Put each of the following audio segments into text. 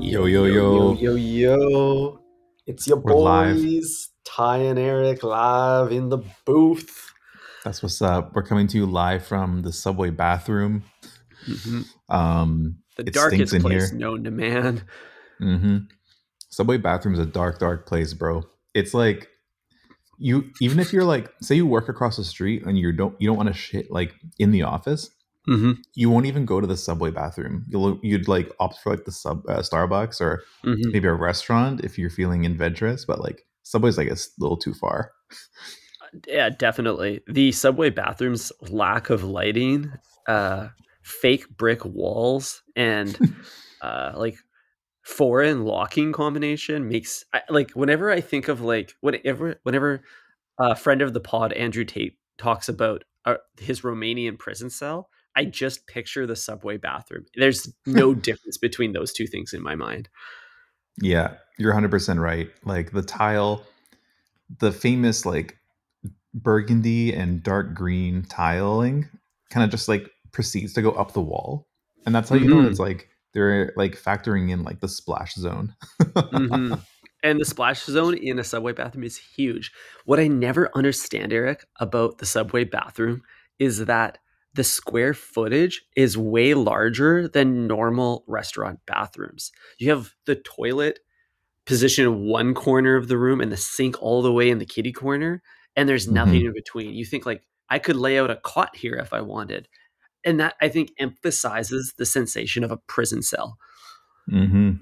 Yo, yo, yo. yo, yo. yo. It's your We're live. boys, Ty and Eric, live in the booth. That's what's up. We're coming to you live from the subway bathroom. Um, The It darkest stinks in place here. known to man. Mm-hmm. Subway bathroom is a dark, dark place, bro. It's like you, even if you're like, say you work across the street and you don't, you don't want to shit like in the office. Mm-hmm. You won't even go to the subway bathroom. You'll, you'd like opt for like the sub uh, Starbucks or Mm-hmm. maybe a restaurant if you're feeling adventurous. But like Subway's like a little too far. Yeah, definitely. The subway bathrooms lack of lighting, uh, fake brick walls, and uh, like foreign locking combination makes I, like whenever I think of like whenever whenever a friend of the pod Andrew Tate talks about uh, his Romanian prison cell, I just picture the subway bathroom. There's no difference between those two things in my mind. Yeah, you're 100% right. Like the tile, the famous like burgundy and dark green tiling kind of just like proceeds to go up the wall. And that's how you know Mhm. it's like they're like factoring in like the splash zone. Mhm. And the splash zone in a subway bathroom is huge. What I never understand, Eric, about the subway bathroom is that the square footage is way larger than normal restaurant bathrooms. You have the toilet positioned in one corner of the room and the sink all the way in the kitty corner, and there's nothing in between. You think like I could lay out a cot here if I wanted. And that I think emphasizes the sensation of a prison cell. hmm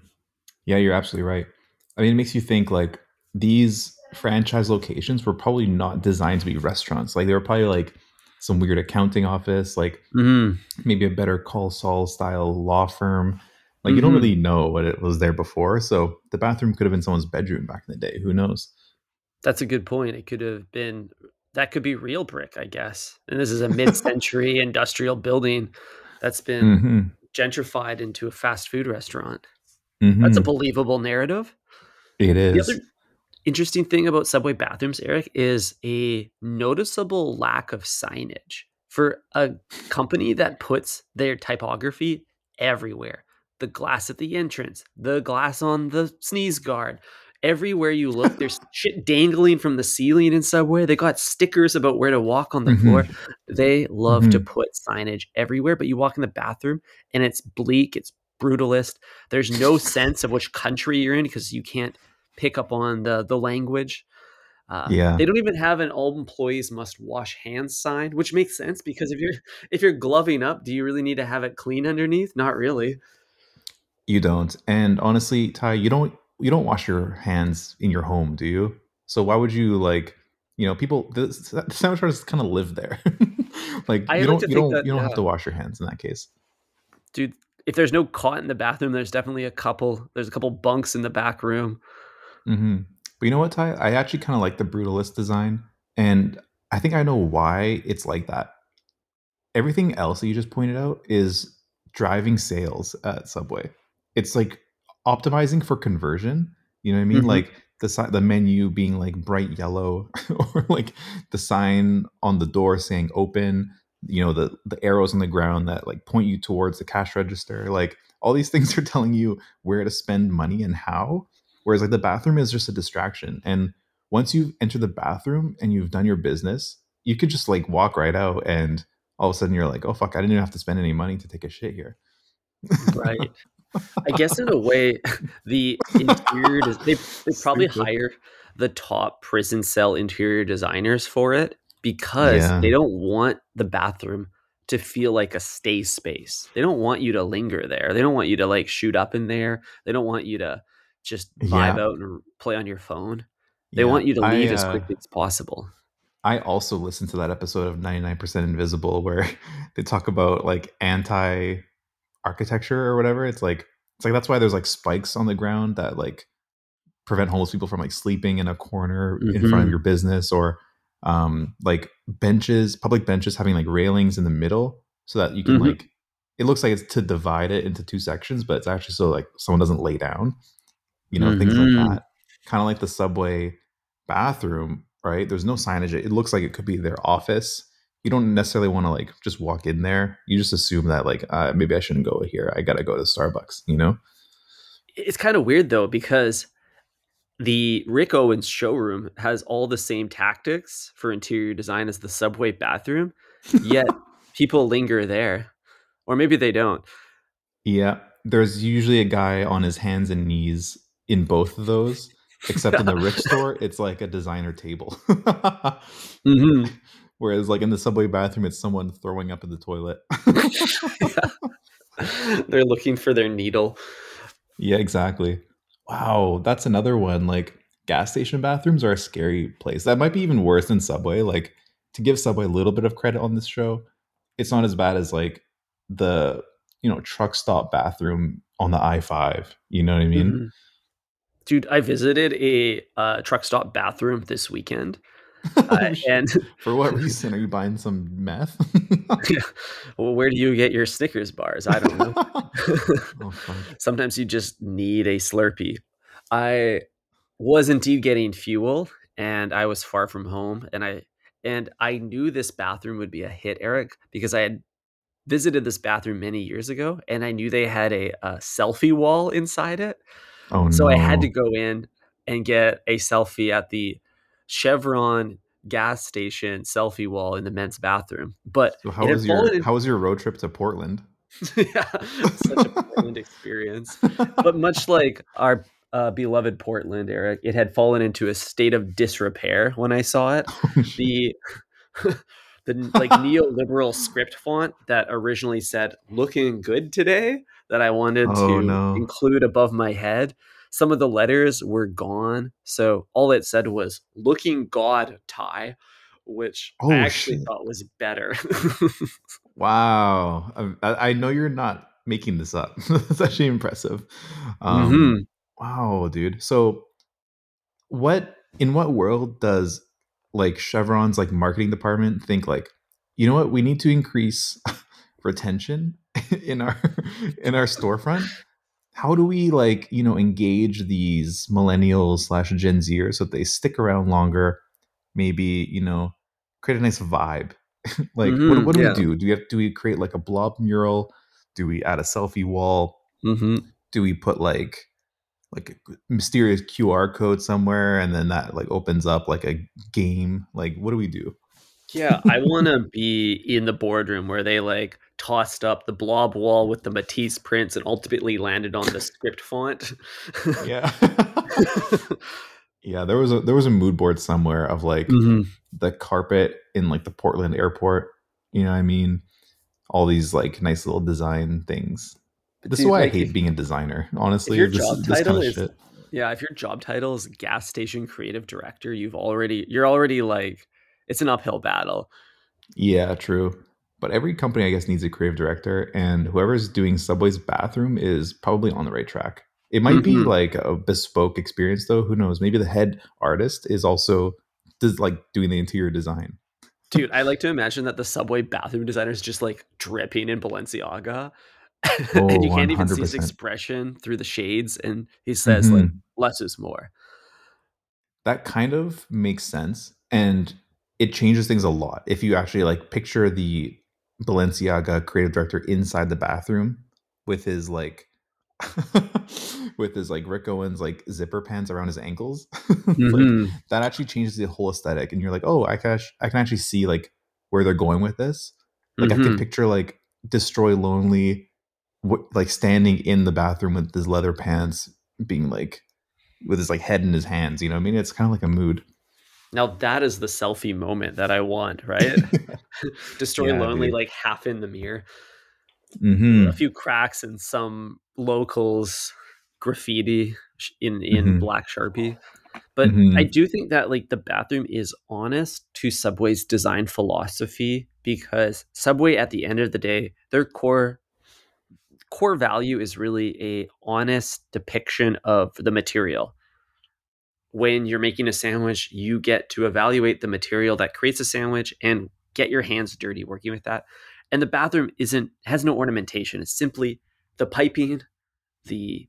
Yeah, you're absolutely right. I mean, it makes you think like these franchise locations were probably not designed to be restaurants. Like they were probably like some weird accounting office, like Mhm. maybe a better call Saul style law firm. Like you don't Mhm. really know what it was there before. So the bathroom could have been someone's bedroom back in the day. Who knows? That's a good point. It could have been that could be real brick, I guess. And this is a mid-century industrial building that's been hmm gentrified into a fast food restaurant. That's a believable narrative. It is. The other interesting thing about subway bathrooms, Eric, is a noticeable lack of signage for a company that puts their typography everywhere. The glass at the entrance, the glass on the sneeze guard. Everywhere you look, there's shit dangling from the ceiling in Subway. They got stickers about where to walk on the Mhm. floor. They love to Mhm. put signage everywhere, but you walk in the bathroom and it's bleak, it's brutalist. There's no sense of which country you're in because you can't pick up on the the language. Uh, Yeah. they don't even have an all employees must wash hands sign, which makes sense because if you're if you're gloving up, do you really need to have it clean underneath? Not really. You don't. And honestly, Ty, you don't you don't wash your hands in your home, do you? So why would you like, you know, people the, the sandwich artists kind of live there. like I you don't you don't that, you don't have to wash your hands in that case. Dude, if there's no cot in the bathroom, there's definitely a couple. There's a couple bunks in the back room. Hmm But you know what, Ty? I actually kind of like the brutalist design, and I think I know why it's like that. Everything else that you just pointed out is driving sales at Subway. It's like optimizing for conversion. You know what I mean? Mhm. Like the the menu being like bright yellow, or like the sign on the door saying open. You know the the arrows on the ground that like point you towards the cash register. Like all these things are telling you where to spend money and how. Whereas like the bathroom is just a distraction. And once you enter the bathroom and you've done your business, you could just like walk right out and all of a sudden you're like, oh fuck, I didn't even have to spend any money to take a shit here. Right. I guess in a way, the interior des- they they probably hire the top prison cell interior designers for it because Yeah. they don't want the bathroom to feel like a stay space. They don't want you to linger there. They don't want you to like shoot up in there. They don't want you to just vibe Yeah. out and play on your phone. They Yeah. want you to I, leave as uh, quickly as possible. I also listened to that episode of 99% Invisible where they talk about like anti architecture or whatever. It's like it's like that's why there's like spikes on the ground that like prevent homeless people from like sleeping in a corner in front of Mhm. your business or um like benches, public benches having like railings in the middle so that you can Mhm. like it looks like it's to divide it into two sections, but it's actually so like someone doesn't lay down. You know, things like Mhm. that. Kind of like the subway bathroom, right? There's no signage. It looks like it could be their office. You don't necessarily want to like just walk in there. You just assume that like uh, maybe I shouldn't go here. I gotta go to Starbucks. You know? it's kind of weird though because the Rick Owens showroom has all the same tactics for interior design as the subway bathroom, yet people linger there. Or maybe they don't. Yeah, there's usually a guy on his hands and knees in both of those, except in the Rick store, it's like a designer table. hmm Whereas, like in the subway bathroom, it's someone throwing up in the toilet. They're looking for their needle. yeah, exactly. Wow, that's another one. Like gas station bathrooms are a scary place. That might be even worse than Subway. Like to give Subway a little bit of credit on this show, it's not as bad as like the you know truck stop bathroom on the I five. You know what I mean? Mhm. Dude, I visited a uh, truck stop bathroom this weekend, uh, and For what reason are you buying some meth? well, where do you get your Snickers bars? I don't know. oh. Sometimes you just need a Slurpee. I was indeed getting fuel, and I was far from home, and I and I knew this bathroom would be a hit, Eric, because I had visited this bathroom many years ago, and I knew they had a, a selfie wall inside it. Oh So I had to go in and get a selfie at the Chevron gas station selfie wall in the men's bathroom. But So how was your in- how was your road trip to Portland? yeah, such a Portland experience. But much like our uh, beloved Portland, Eric, it had fallen into a state of disrepair when I saw it. The the like neoliberal script font that originally said "looking good today" that I wanted Oh, to no. include above my head. Some of the letters were gone, so all it said was "looking god Ty," which Oh, I actually shit. thought was better. Wow. I, I know you're not making this up. That's actually impressive. Um, Mhm. Wow, dude. So, what in what world does like Chevron's like marketing department think like, you know what, we need to increase retention in our in our storefront? How do we like you know engage these millennials slash Gen Zers so that they stick around longer? Maybe you know create a nice vibe. like what, Mhm, what do yeah. we do? Do we have do we create like a blob mural? Do we add a selfie wall? hmm do we put like like a mysterious QR code somewhere and then that like opens up like a game? Like what do we do? Yeah, I want to be in the boardroom where they like tossed up the blob wall with the Matisse prints and ultimately landed on the script font. Yeah. yeah, there was a there was a mood board somewhere of like Mhm. the carpet in like the Portland airport. You know what I mean? All these like nice little design things. This is why like, I hate if- being a designer. Honestly, your this, job this title kind of is- shit. Yeah, if your job title is gas station creative director, you've already you're already like it's an uphill battle. Yeah, true. But every company, I guess, needs a creative director, and whoever's doing Subway's bathroom is probably on the right track. It might be Mhm. like a bespoke experience, though. Who knows? Maybe the head artist is also does like doing the interior design. Dude, I like to imagine that the subway bathroom designer is just like dripping in Balenciaga. Oh, and you can't even see his expression through the shades. And he says, like, less is more. that kind of makes sense and it changes things a lot if you actually like picture the balenciaga creative director inside the bathroom with his like with his like rick owens like zipper pants around his ankles. Like, Mhm. that actually changes the whole aesthetic and you're like oh i can i can actually see like where they're going with this. Like i can picture like destroy lonely like standing in the bathroom with his leather pants being like with his like head in his hands you know what i mean? It's kind of like a mood Now that is the selfie moment that I want, right? Destroy Yeah, lonely, dude. like half in the mirror. hmm A few cracks and some locals graffiti in in Mhm. black sharpie. But Mhm. I do think that like the bathroom is honest to Subway's design philosophy because Subway at the end of the day, their core core value is really a honest depiction of the material. When you're making a sandwich, you get to evaluate the material that creates a sandwich and get your hands dirty working with that. And the bathroom isn't has no ornamentation. It's simply the piping, the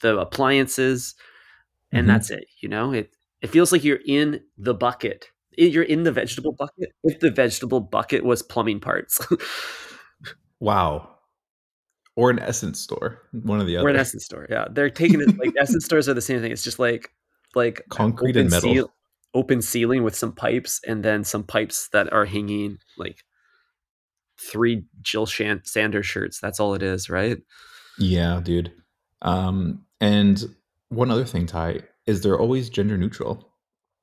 the appliances, and Mhm. that's it. You know, it it feels like you're in the bucket. You're in the vegetable bucket. If the vegetable bucket was plumbing parts, Wow. or an SSENSE store, one of the other. Or an SSENSE store. Yeah, they're taking it like SSENSE stores are the same thing. It's just like like Concrete and metal. Seal, open ceiling with some pipes, and then some pipes that are hanging like three Jill Shan- Sanders shirts. That's all it is, right? Yeah, dude. Um, and one other thing, Ty, is they're always gender neutral.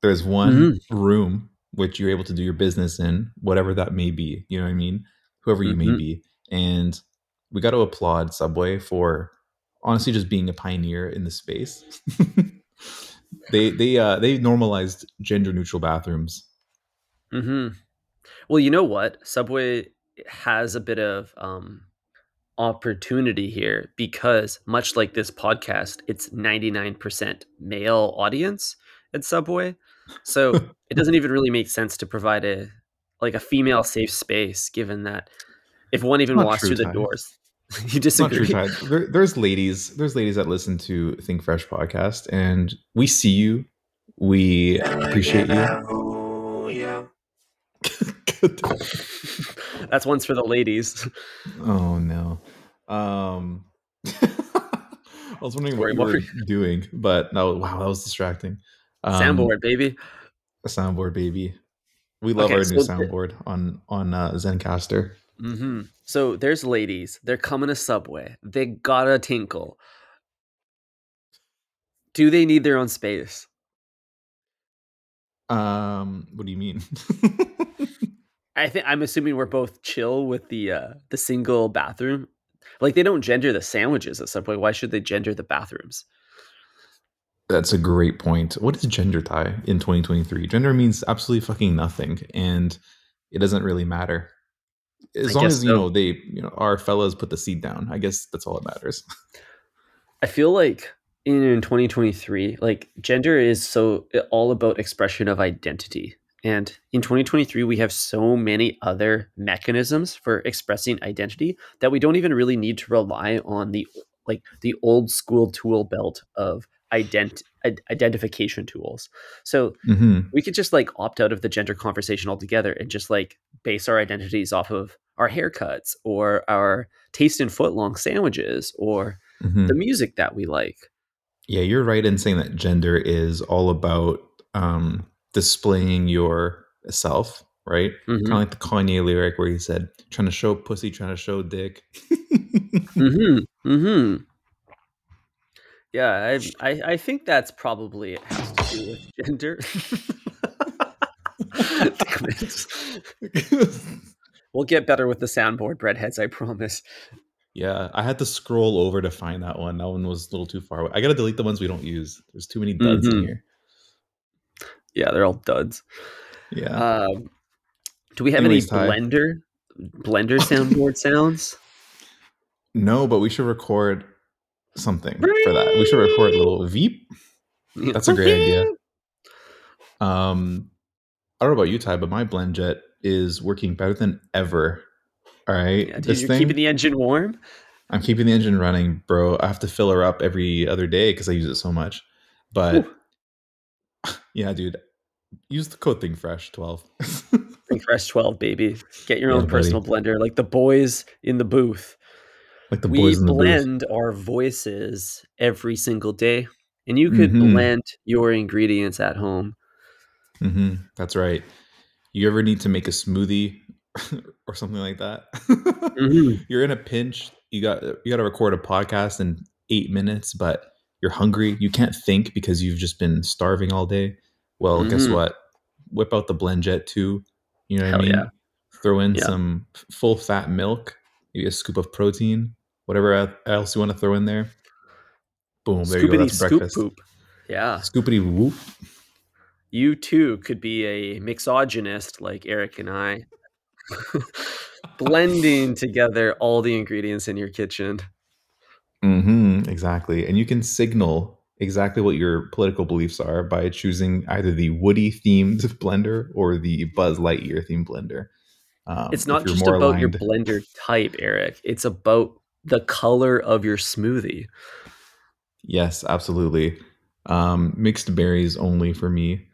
There's one Mm-hmm. room which you're able to do your business in, whatever that may be. You know what I mean? Whoever you may Mhm. be. And we got to applaud Subway for honestly just being a pioneer in the space. they they uh they normalized gender neutral bathrooms. hmm Well, you know what? Subway has a bit of um, opportunity here because, much like this podcast, it's 99% male audience at Subway. So it doesn't even really make sense to provide a like a female safe space, given that if one even Not walks through the doors, you It's not disagree. There, there's ladies, there's ladies that listen to Think Fresh podcast, and we see you. We appreciate you. That's one's for the ladies. oh no. Um, I was wondering what Sorry, you what were were doing, but no, wow, that was distracting. Um, Soundboard, baby. a soundboard, baby. We love Okay, our new so the- soundboard on on uh, Zencastr. Hmm So there's ladies. They're coming to Subway. They gotta tinkle. Do they need their own space? Um, what do you mean? I think I'm assuming we're both chill with the uh, the single bathroom. Like they don't gender the sandwiches at Subway. Why should they gender the bathrooms? That's a great point. What is gender Ty in 2023? Gender means absolutely fucking nothing, and it doesn't really matter. As I long as you so. know they, you know, our fellas put the seat down. I guess that's all that matters. I feel like in, in 2023, like gender is so uh, all about expression of identity. And in 2023, we have so many other mechanisms for expressing identity that we don't even really need to rely on the like the old school tool belt of ident- identification tools. So hmm we could just like opt out of the gender conversation altogether and just like base our identities off of our haircuts or our taste in foot long sandwiches or hmm the music that we like. Yeah, you're right in saying that gender is all about um, displaying your self, right? Mhm. Kind of like the Kanye lyric where he said, "Trying to show pussy, trying to show dick." Mm-hmm. Mm-hmm. Yeah, I, I I think that's probably it has to do with gender. We'll get better with the soundboard, breadheads. I promise. yeah, I had to scroll over to find that one. That one was a little too far away. I gotta delete the ones we don't use. There's too many duds in Mhm. here. Yeah, they're all duds. Yeah. Um, do we have Anyways, any blender blender soundboard sounds? no, but we should record something for that. We should record a little Veep. That's a great idea. Um, I don't know about you, Ty, but my BlendJet is working better than ever. All right, Yeah, dude, this you're thing, keeping the engine warm. I'm keeping the engine running, bro. I have to fill her up every other day because I use it so much. But yeah, dude, use the code Think Fresh 12. Think Fresh 12, baby. Get your Yeah, own buddy. personal blender, like the boys in the booth. Like the we boys in the booth. blend our voices every single day, and you could Mhm. blend your ingredients at home. hmm That's right. You ever need to make a smoothie or something like that? Mhm. You're in a pinch. You got you got to record a podcast in eight minutes, but you're hungry. You can't think because you've just been starving all day. Well, guess Mhm. what? Whip out the BlendJet 2. You know what Hell I mean? yeah. Throw in Yeah. some full fat milk, maybe a scoop of protein, whatever else you want to throw in there. Boom, there you go. Scoopity That's scoop breakfast. poop. Yeah, Scoopity whoop. you too could be a mixogynist like Eric and I, blending together all the ingredients in your kitchen. hmm exactly. And you can signal exactly what your political beliefs are by choosing either the Woody themed blender or the Buzz Lightyear themed blender. Um, it's not just about your blender type, Eric. It's about the color of your smoothie. Yes, absolutely. Um, mixed berries only for me.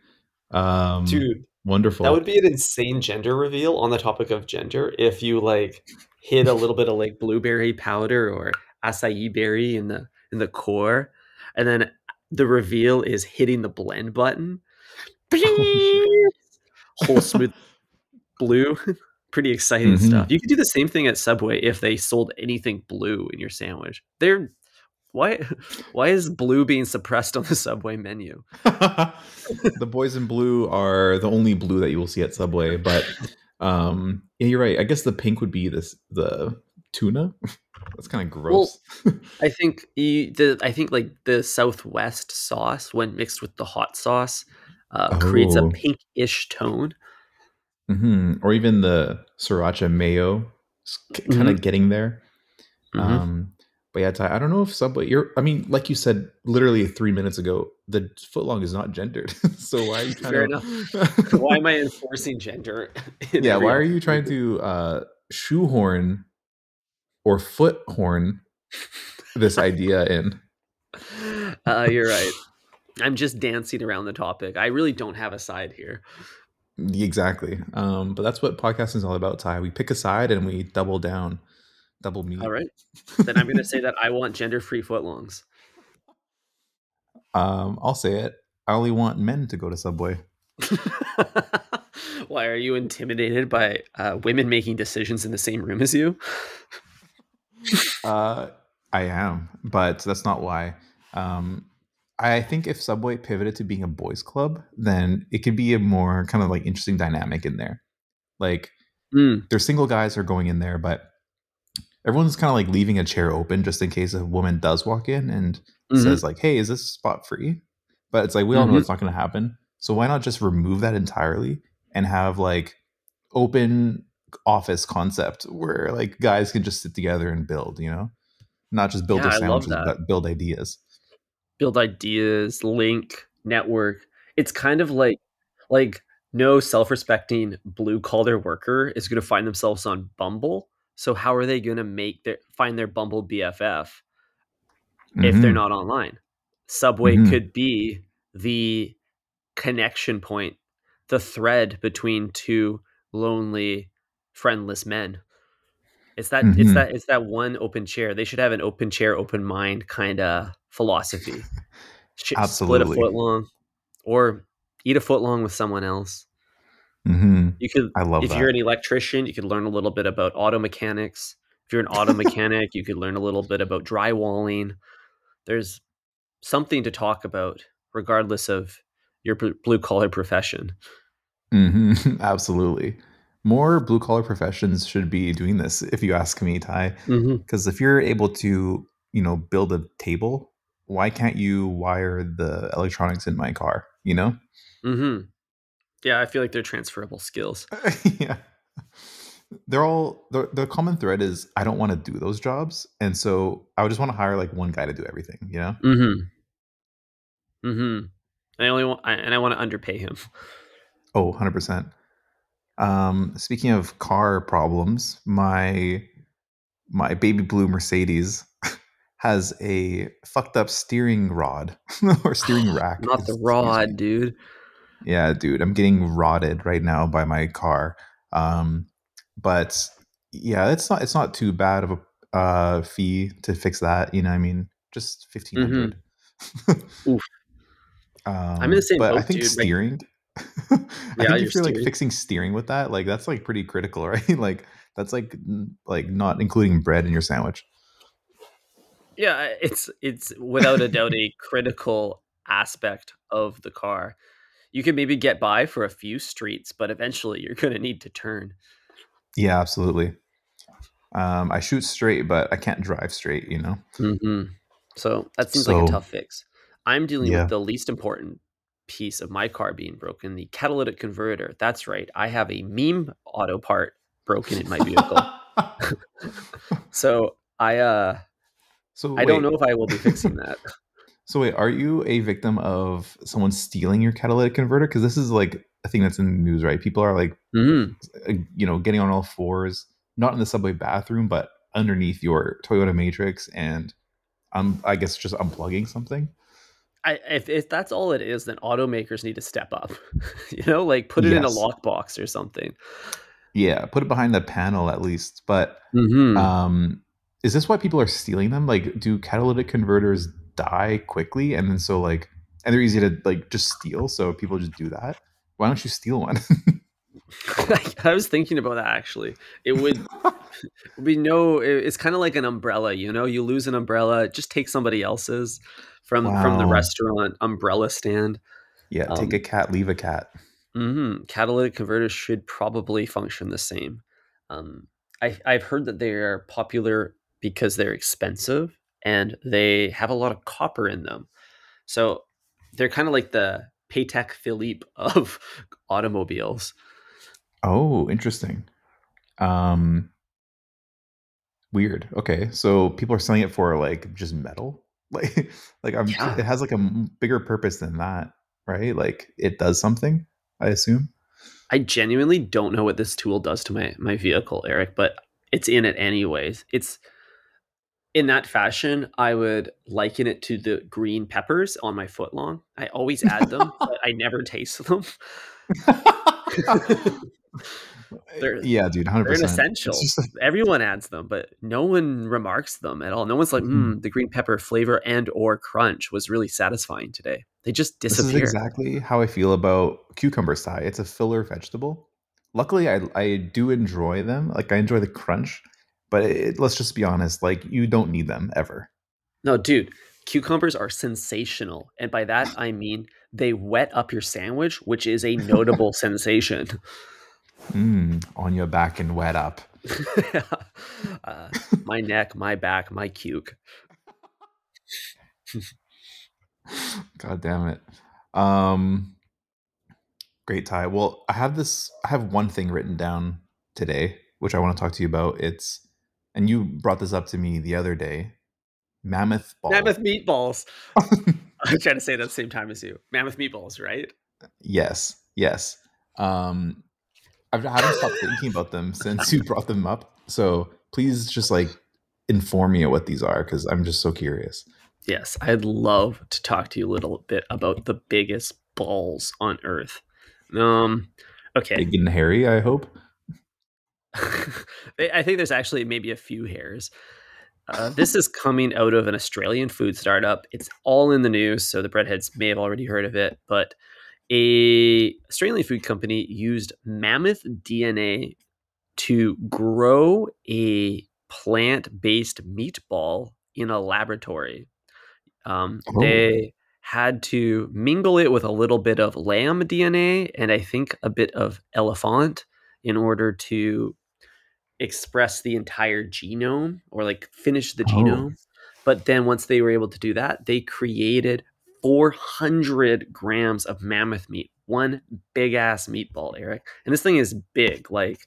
Um, Dude, Wonderful. That would be an insane gender reveal on the topic of gender if you like hid a little bit of like blueberry powder or acai berry in the in the core, and then the reveal is hitting the blend button. Whole smooth blue. Pretty exciting Mhm. stuff. You could do the same thing at Subway if they sold anything blue in your sandwich. They're why why is blue being suppressed on the Subway menu? the boys in blue are the only blue that you will see at Subway, but um yeah, you're right. I guess the pink would be this the tuna. That's kind of gross. I think you, the I think like the Southwest sauce when mixed with the hot sauce uh, creates a Oh. pinkish tone. Hmm Or even the sriracha mayo, kind of getting there. Mhm. Um, but yeah, Ty, I don't know if Subway. You're. I mean, like you said, literally three minutes ago, the footlong is not gendered. so why are you trying Fair to? Why am I enforcing gender? yeah, why are you trying to uh, shoehorn or foot horn this idea in? Uh, you're right. I'm just dancing around the topic. I really don't have a side here. Exactly. Um, but that's what podcasting is all about, Ty. We pick a side and we double down, double meat. All right. Then I'm going to say that I want gender free footlongs. Um, I'll say it. I only want men to go to Subway. Why are you intimidated by uh, women making decisions in the same room as you? Uh, I am, but that's not why. Um, I think if Subway pivoted to being a boys' club, then it could be a more kind of like interesting dynamic in there. Like, Mm, there's single guys who are going in there, but everyone's kind of like leaving a chair open just in case a woman does walk in and mhm. says like, "Hey, is this spot free?" But it's like we all know Mhm. it's not going to happen. So why not just remove that entirely and have like open office concept where like guys can just sit together and build, you know, not just build Yeah, their sandwiches, but build ideas. Build ideas, link, network. It's kind of like like no self-respecting blue collar worker is going to find themselves on Bumble. So how are they going to make their find their Bumble BFF if they're Mhm. not online? Subway Mhm. could be the connection point, the thread between two lonely, friendless men. It's that it's Mhm. that it's that one open chair. They should have an open chair, open mind kind of philosophy. Sh- Split a Absolutely. foot long, or eat a foot long with someone else. Mhm. You could, I love if that. you're an electrician, you could learn a little bit about auto mechanics. If you're an auto mechanic, you could learn a little bit about drywalling. There's something to talk about, regardless of your blue collar profession. hmm Absolutely. More blue collar professions should be doing this, if you ask me, Ty. Mm-hmm. Because if you're able to, you know, build a table, why can't you wire the electronics in my car? You know? Mm-hmm. Yeah, I feel like they're transferable skills. yeah. They're all the the common thread is I don't want to do those jobs, and so I would just want to hire like one guy to do everything. You know? Mm-hmm. Mm-hmm. I only want, I, and I want to underpay him. Oh, 100 percent. Um, speaking of car problems, my my baby blue Mercedes has a fucked up steering rod or steering rack. Not the rod, dude. Yeah, dude, I'm getting rotted right now by my car. Um, but yeah, it's not it's not too bad of a uh, fee to fix that. You know, I mean, just fifteen hundred. Oof. um, I'm in the same but I think dude, steering. I Yeah, think if you're like fixing steering with that, like that's like pretty critical, right? like that's like like not including bread in your sandwich. Yeah, it's it's without a doubt a critical aspect of the car. You can maybe get by for a few streets, but eventually you're going to need to turn. Yeah, absolutely. Um, I shoot straight, but I can't drive straight. You know. Mm-hmm. So that seems like a tough fix. I'm dealing Yeah. with the least important piece of my car being broken, the catalytic converter. That's right. I have a meme auto part broken in my vehicle. so I uh so I don't know if I will be fixing that. So wait, are you a victim of someone stealing your catalytic converter? Because this is like a thing that's in the news, right? People are like, Mhm. uh, you know, getting on all fours, not in the subway bathroom, but underneath your Toyota Matrix, and um, I guess just unplugging something. I, if, if that's all it is, then automakers need to step up. you know, like put it in a Yes. lockbox or something. Yeah, put it behind the panel at least. But Mm-hmm. um, is this why people are stealing them? Like, do catalytic converters die quickly, and then so like, and they're easy to like just steal? So people just do that. Why don't you steal one? I was thinking about that actually. It would be no. It's kind of like an umbrella. You know, you lose an umbrella, just take somebody else's from from the restaurant umbrella stand. yeah, take Um, a cat, leave a cat. hmm Catalytic converters should probably function the same. Um, I, I've heard that they're popular because they're expensive and they have a lot of copper in them. So they're kind of like the Patek Philippe of automobiles. Oh, interesting. Um, weird. Okay, so people are selling it for like just metal. Like, like I'm. Yeah. It has like a bigger purpose than that, right? Like it does something. I assume. I genuinely don't know what this tool does to my my vehicle, Eric, but it's in it anyways. It's in that fashion, I would liken it to the green peppers on my foot long. I always add them, but I never taste them. They're- yeah, dude, hundred They're an essential. Everyone adds them, but no one remarks them at all. No one's like, hmm, the green pepper flavor and or crunch was really satisfying today. They just disappear. This is exactly how I feel about cucumber Ty. It's a filler vegetable. Luckily, I I do enjoy them. Like I enjoy the crunch, but it, let's just be honest. Like you don't need them ever. No, dude, cucumbers are sensational. And by that, I mean they wet up your sandwich, which is a notable sensation. Mm, on your back and wet up. uh, my neck, my back, my cuke. God damn it. Um great Ty. Well, I have this I have one thing written down today which I want to talk to you about. It's and you brought this up to me the other day. Mammoth ball. Mammoth meatballs. I'm trying to say it at the same time as you. Mammoth meatballs, right? yes. Yes. Um I've, I haven't stopped thinking about them since you brought them up. So please just like inform me of what these are because I'm just so curious. Yes, I'd love to talk to you a little bit about the biggest balls on earth. Um, okay. Big and hairy, I hope. I think there's actually maybe a few hairs. Uh, this is coming out of an Australian food startup. It's all in the news, so the breadheads may have already heard of it. But a Australian food company used mammoth DNA to grow a plant-based meatball in a laboratory. Um, Oh. They had to mingle it with a little bit of lamb DNA and I think a bit of elephant in order to express the entire genome or like finish the Oh. genome. But then once they were able to do that, they created 400 grams of mammoth meat, one big ass meatball, Eric. And this thing is big. Like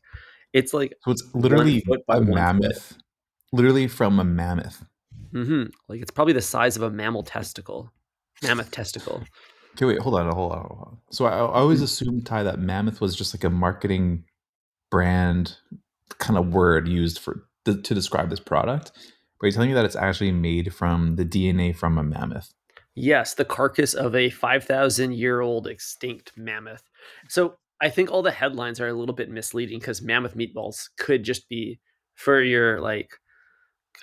it's like So it's literally a one foot. mammoth. Literally from a mammoth. hmm like it's probably the size of a mammal testicle, mammoth testicle. Okay, wait, hold on, hold on, hold on. So I, I always assumed Ty that mammoth was just like a marketing brand kind of word used for to, to describe this product. But you're telling me that it's actually made from the DNA from a mammoth. Yes, the carcass of a 5,000 year old extinct mammoth. So I think all the headlines are a little bit misleading because mammoth meatballs could just be for your like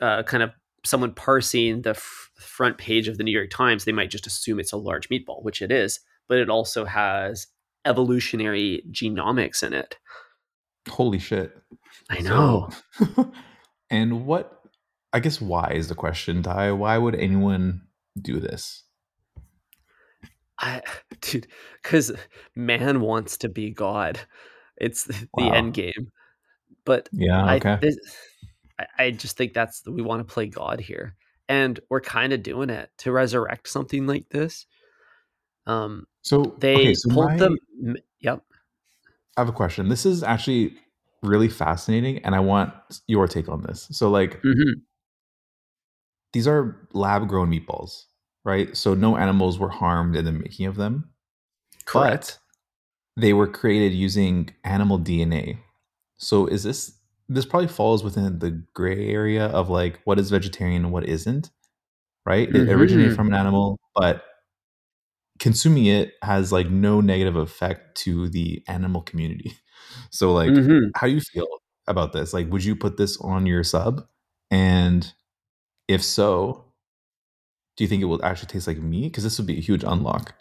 uh, kind of someone parsing the f- front page of the New York Times. They might just assume it's a large meatball, which it is, but it also has evolutionary genomics in it. Holy shit! I So- know. and what? I guess why is the question, Ty? Why would anyone do this? I, dude, because man wants to be God. It's the Wow. end game. But Yeah, I, okay. this, I, I just think that's we want to play God here, and we're kind of doing it to resurrect something like this. Um, so they okay, so pulled my- them. Yep. I have a question. This is actually really fascinating, and I want your take on this. So, like, Mhm. these are lab grown meatballs, right? So, no animals were harmed in the making of them, Correct. but they were created using animal DNA. So, is this this probably falls within the gray area of like what is vegetarian and what isn't, right? It originated from an animal, but consuming it has like no negative effect to the animal community. So like Mhm. how do you feel about this? Like would you put this on your sub? And if so, do you think it will actually taste like meat? Because this would be a huge unlock.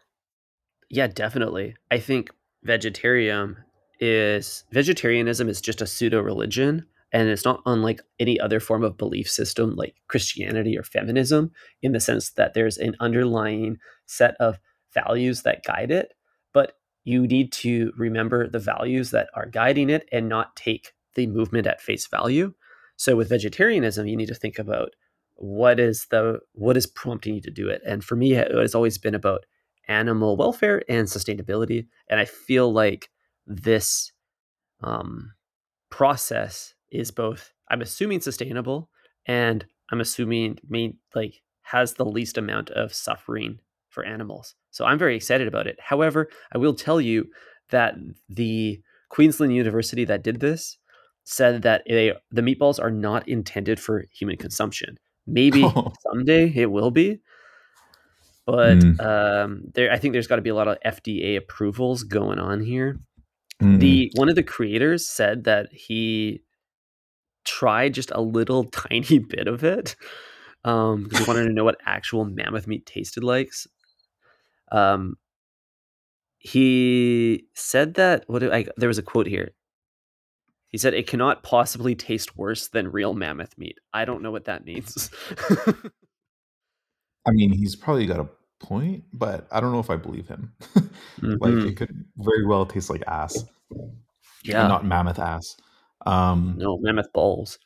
Yeah, definitely. I think vegetarian is vegetarianism is just a pseudo religion and it's not unlike any other form of belief system like Christianity or feminism in the sense that there's an underlying set of values that guide it, but you need to remember the values that are guiding it and not take the movement at face value. So with vegetarianism, you need to think about what is the what is prompting you to do it. And for me, it has always been about animal welfare and sustainability. And I feel like this um, process is both, I'm assuming, sustainable and I'm assuming main, like has the least amount of suffering for animals. So I'm very excited about it. However, I will tell you that the Queensland University that did this said that they, the meatballs are not intended for human consumption. Maybe Oh. someday it will be, but Mm. um, there I think there's got to be a lot of FDA approvals going on here. Mm. The one of the creators said that he tried just a little tiny bit of it um, because he wanted to know what actual mammoth meat tasted like. Um, he said that what did I, there was a quote here. He said it cannot possibly taste worse than real mammoth meat. I don't know what that means. I mean, he's probably got a point, but I don't know if I believe him. like Mhm. it could very well taste like ass. yeah, Not mammoth ass. Um no mammoth balls.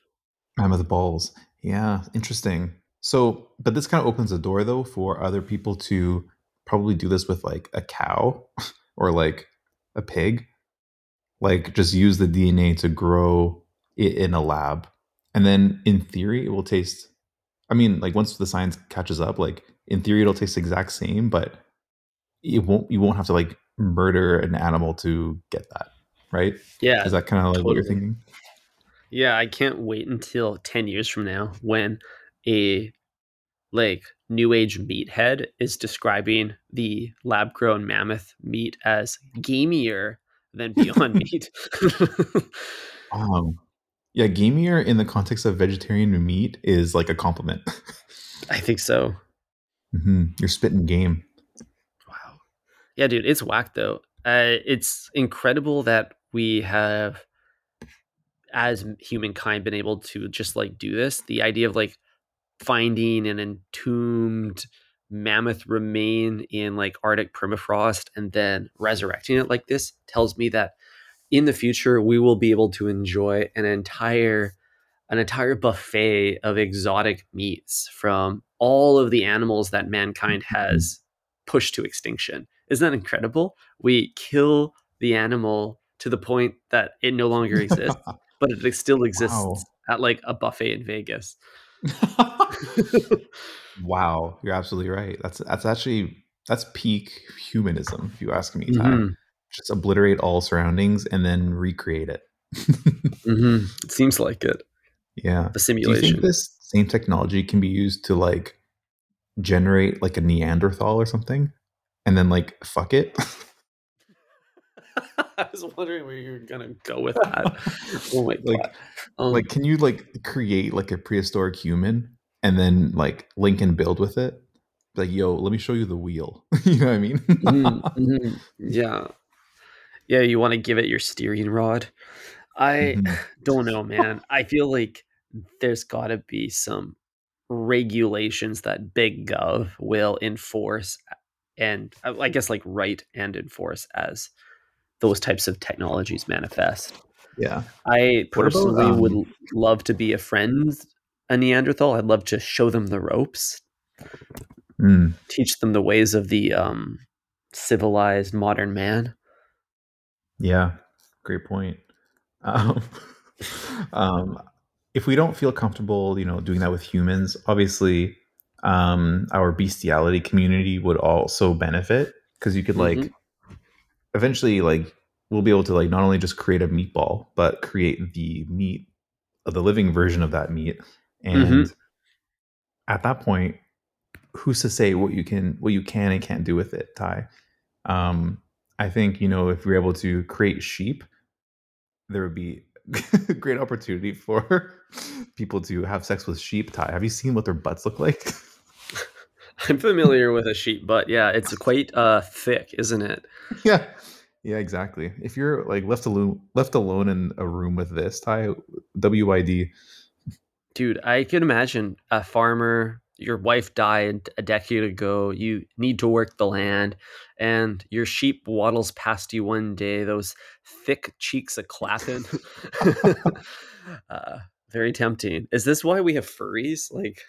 mammoth balls. Yeah, interesting. So, but this kind of opens the door though for other people to probably do this with like a cow or like a pig. Like just use the DNA to grow it in a lab. And then in theory it will taste I mean, like once the science catches up, like in theory it'll taste the exact same, but it won't you won't have to like murder an animal to get that, right? Yeah, Is that kind of like what you're thinking? Yeah, I can't wait until 10 years from now when a like new age meathead is describing the lab grown mammoth meat as gamier than beyond meat. Um, yeah, gamier in the context of vegetarian meat is like a compliment. I think so. hmm You're spitting game. Wow. Yeah, dude, it's whack though. Uh, it's incredible that we have, as humankind, been able to just like do this. The idea of like finding an entombed mammoth remain in like Arctic permafrost and then resurrecting it like this tells me that in the future we will be able to enjoy an entire an entire buffet of exotic meats from all of the animals that mankind has mm-hmm. pushed to extinction. Isn't that incredible? We kill the animal to the point that it no longer exists, but it still exists Wow. at like a buffet in Vegas. wow, you're absolutely right. That's that's actually that's peak humanism, if you ask me. Mhm, Just obliterate all surroundings and then recreate it. mhm. It seems like it. yeah. The simulation. Do you think simulation. this same technology can be used to like generate like a Neanderthal or something, and then like fuck it? I was wondering where you were gonna go with that. Oh my Like- god! Um, like, can you like create like a prehistoric human and then like link and build with it? Like, yo, let me show you the wheel. you know what I mean? mhm, mhm. yeah, yeah. You want to give it your steering rod? I Mhm. don't know, man. I feel like there's got to be some regulations that Big Gov will enforce, and uh, I guess like write and enforce as those types of technologies manifest. Yeah. I What about, personally would um, love to be a friend, a Neanderthal. I'd love to show them the ropes, Mm. teach them the ways of the um, civilized modern man. Yeah. Great point. Um, um, if we don't feel comfortable, you know, doing that with humans, obviously, um, our bestiality community would also benefit because you could like Mhm. Eventually like we'll be able to like not only just create a meatball but create the meat of the living version of that meat and Mhm. at that point who's to say what you can what you can and can't do with it, Ty? Um, I think you know if you're able to create sheep, there would be a great opportunity for people to have sex with sheep. Ty, have you seen what their butts look like? I'm familiar with a sheep butt. Yeah, it's quite uh, thick, isn't it? yeah, yeah, exactly. If you're like left alone, left alone in a room with this, Ty, WID. Dude, I can imagine a farmer. Your wife died a decade ago. You need to work the land, and your sheep waddles past you one day. Those thick cheeks a clapping. uh, very tempting. Is this why we have furries? Like,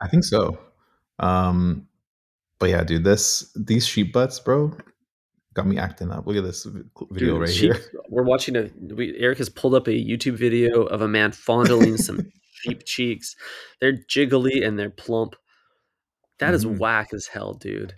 I think so. Um, but yeah, dude, this these sheep butts, bro, got me acting up. Look at this video dude, right sheep, here. We're watching a. We, Eric has pulled up a YouTube video of a man fondling some sheep cheeks. They're jiggly and they're plump. That is Mhm. whack as hell, dude.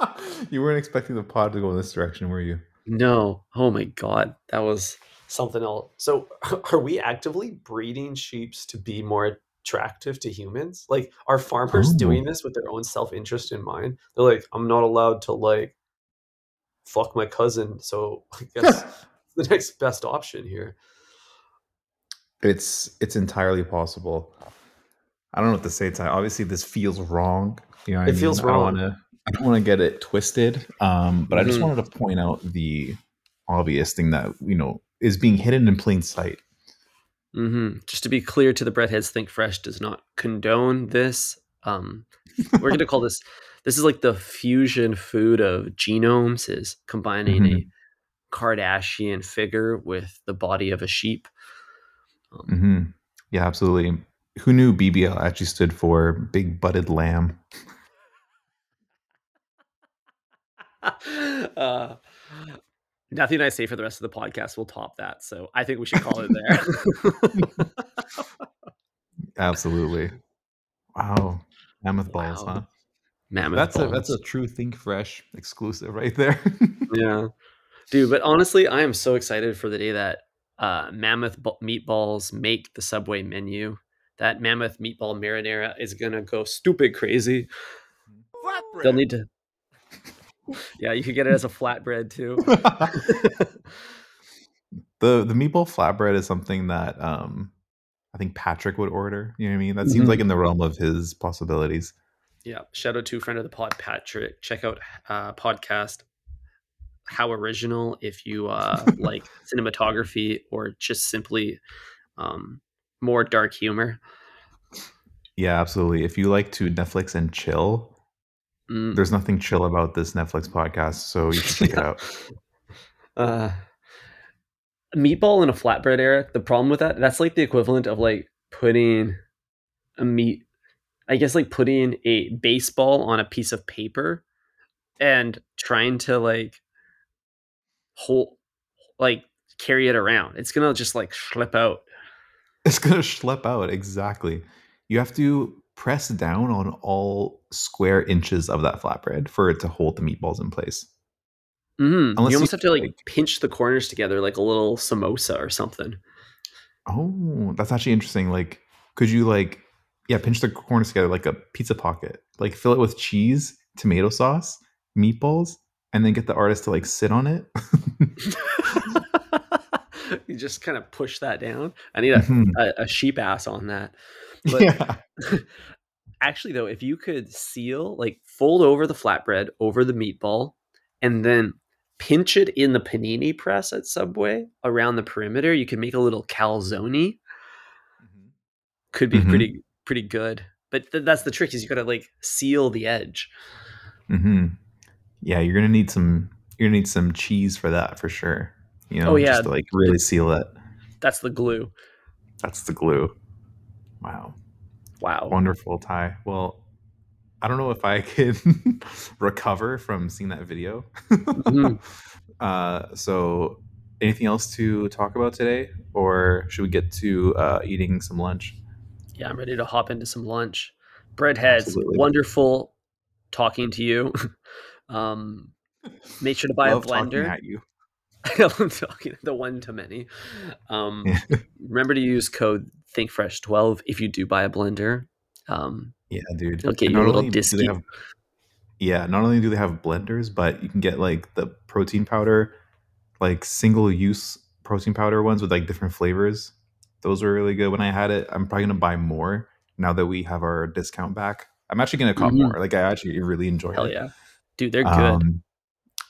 you weren't expecting the pod to go in this direction, were you? No. Oh my god, that was Something else. So, are we actively breeding sheeps to be more attractive to humans? Like, are farmers Oh. doing this with their own self interest in mind? They're like, I'm not allowed to like fuck my cousin, so I guess the next best option here. it's it's entirely possible. I don't know what to say, Ty. Obviously, this feels wrong. You know, what I It mean? feels wrong. I don't want to get it twisted. Um, but I just Mhm. wanted to point out the obvious thing that you know is being hidden in plain sight. Mm-hmm. Just to be clear to the breadheads, Think Fresh does not condone this. Um, we're going to call this. This is like the fusion food of genomes, is combining a Kardashian figure with the body of a sheep. Um, hmm Yeah, absolutely. Who knew BBL actually stood for big butted lamb? uh, nothing I say for the rest of the podcast will top that. So I think we should call it there. Absolutely. Wow, mammoth balls, Wow. huh? Mammoth That's a that's a true Think Fresh exclusive right there. yeah dude but honestly i am so excited for the day that uh mammoth b- meatballs make the subway menu that mammoth meatball marinara is gonna go stupid crazy they'll need to yeah you could get it as a flatbread too the the meatball flatbread is something that um I think Patrick would order. You know what I mean? That seems Mhm. like in the realm of his possibilities. Yeah shout out to friend of the pod patrick check out uh podcast how original if you uh like cinematography or just simply um more dark humor Yeah, absolutely. If you like to Netflix and chill, Mm. there's nothing chill about this Netflix podcast, so you should check it out. Uh, meatball in a flatbread, Eric. The problem with that, that's like the equivalent of like putting a meat, I guess, like putting a baseball on a piece of paper and trying to like hold, like carry it around. It's gonna just like slip out. It's gonna schlep out exactly. You have to press down on all square inches of that flatbread for it to hold the meatballs in place. Mm-hmm. Unless You you almost have to like, like- pinch the corners together like a little samosa or something. Oh, that's actually interesting. Like, could you like, yeah, pinch the corners together like a pizza pocket, like fill it with cheese, tomato sauce, meatballs, and then get the artist to like sit on it? you just kind of push that down. I need a, Mhm. a, a sheep ass on that. But yeah. actually though if you could seal like fold over the flatbread over the meatball and then pinch it in the panini press at subway around the perimeter you can make a little calzone could be Mhm. pretty pretty good but th- that's the trick is you gotta like seal the edge hmm Yeah, you're gonna need some. You're gonna need some cheese for that for sure. You know, Oh, yeah. just to like really seal it. that's the glue That's the glue. Wow. wow Wonderful, Ty. Well, I don't know if I can recover from seeing that video. Mhm. uh, so, anything else to talk about today, or should we get to uh, eating some lunch? Yeah i'm ready to hop into some lunch breadheads Absolutely. wonderful talking to you um make sure to buy Love a talking blender at you. I'm talking the one to many. Um, remember to use code ThinkFresh12 if you do buy a blender. Um, Yeah, dude. They'll get you a little only do they disky. have yeah, not only do they have blenders, but you can get like the protein powder, like single use protein powder ones with like different flavors. Those were really good when I had it. I'm probably gonna buy more now that we have our discount back. I'm actually gonna cop Mhm. more. Like I actually really enjoy Hell it. yeah, dude, they're good. Um,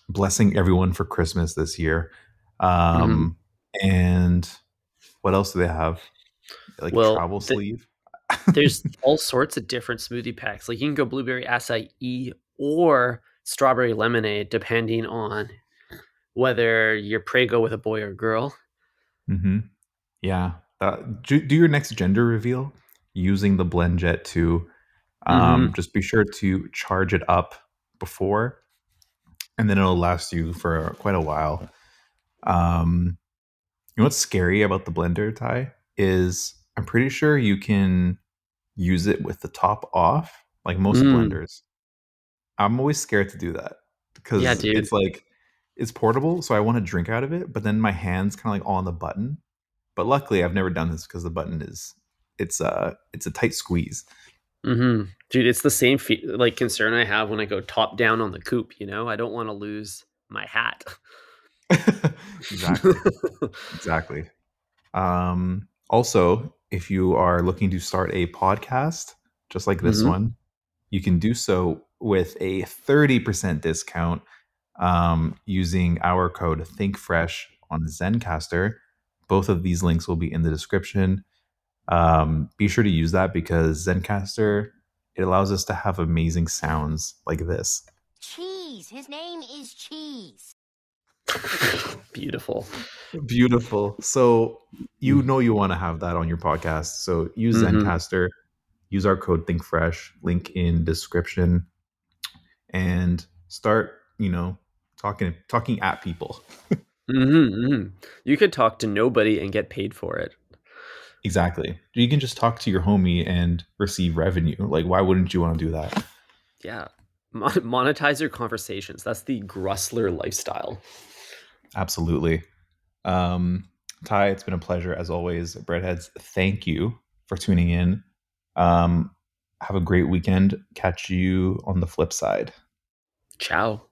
blessing everyone for Christmas this year. Um, Mm-hmm. and what else do they have? Like Well, travel the- sleeve. There's all sorts of different smoothie packs. Like you can go blueberry acai or strawberry lemonade, depending on whether you're prego with a boy or girl. Mm-hmm. Yeah. Uh, do, do your next gender reveal using the BlendJet 2. Um, Just be sure to charge it up before, and then it'll last you for quite a while. Um, you know what's scary about the blender Ty is I'm pretty sure you can use it with the top off, like most Mm. blenders. I'm always scared to do that because Yeah, it's like it's portable, so I want to drink out of it, but then my hands kind of like on the button. But luckily, I've never done this because the button is it's a it's a tight squeeze. Mm-hmm. Dude, it's the same fe- like concern I have when I go top down on the coupe. You know, I don't want to lose my hat. exactly. Exactly. Um, also, if you are looking to start a podcast, just like this Mhm. one, you can do so with a 30% discount um, using our code ThinkFresh on Zencastr. Both of these links will be in the description. Um, be sure to use that because Zencastr it allows us to have amazing sounds like this. Cheese. His name is Cheese. Beautiful. Beautiful. So you know you want to have that on your podcast. So use Mhm. Zencastr, use our code ThinkFresh, link in description, and start, you know, talking talking at people. hmm hmm You could talk to nobody and get paid for it. Exactly. You can just talk to your homie and receive revenue. Like, why wouldn't you want to do that? Yeah. Mon- monetize your conversations. That's the Grustler lifestyle. Absolutely. Um, Ty, it's been a pleasure as always. Breadheads, thank you for tuning in. Um, have a great weekend. Catch you on the flip side. Ciao.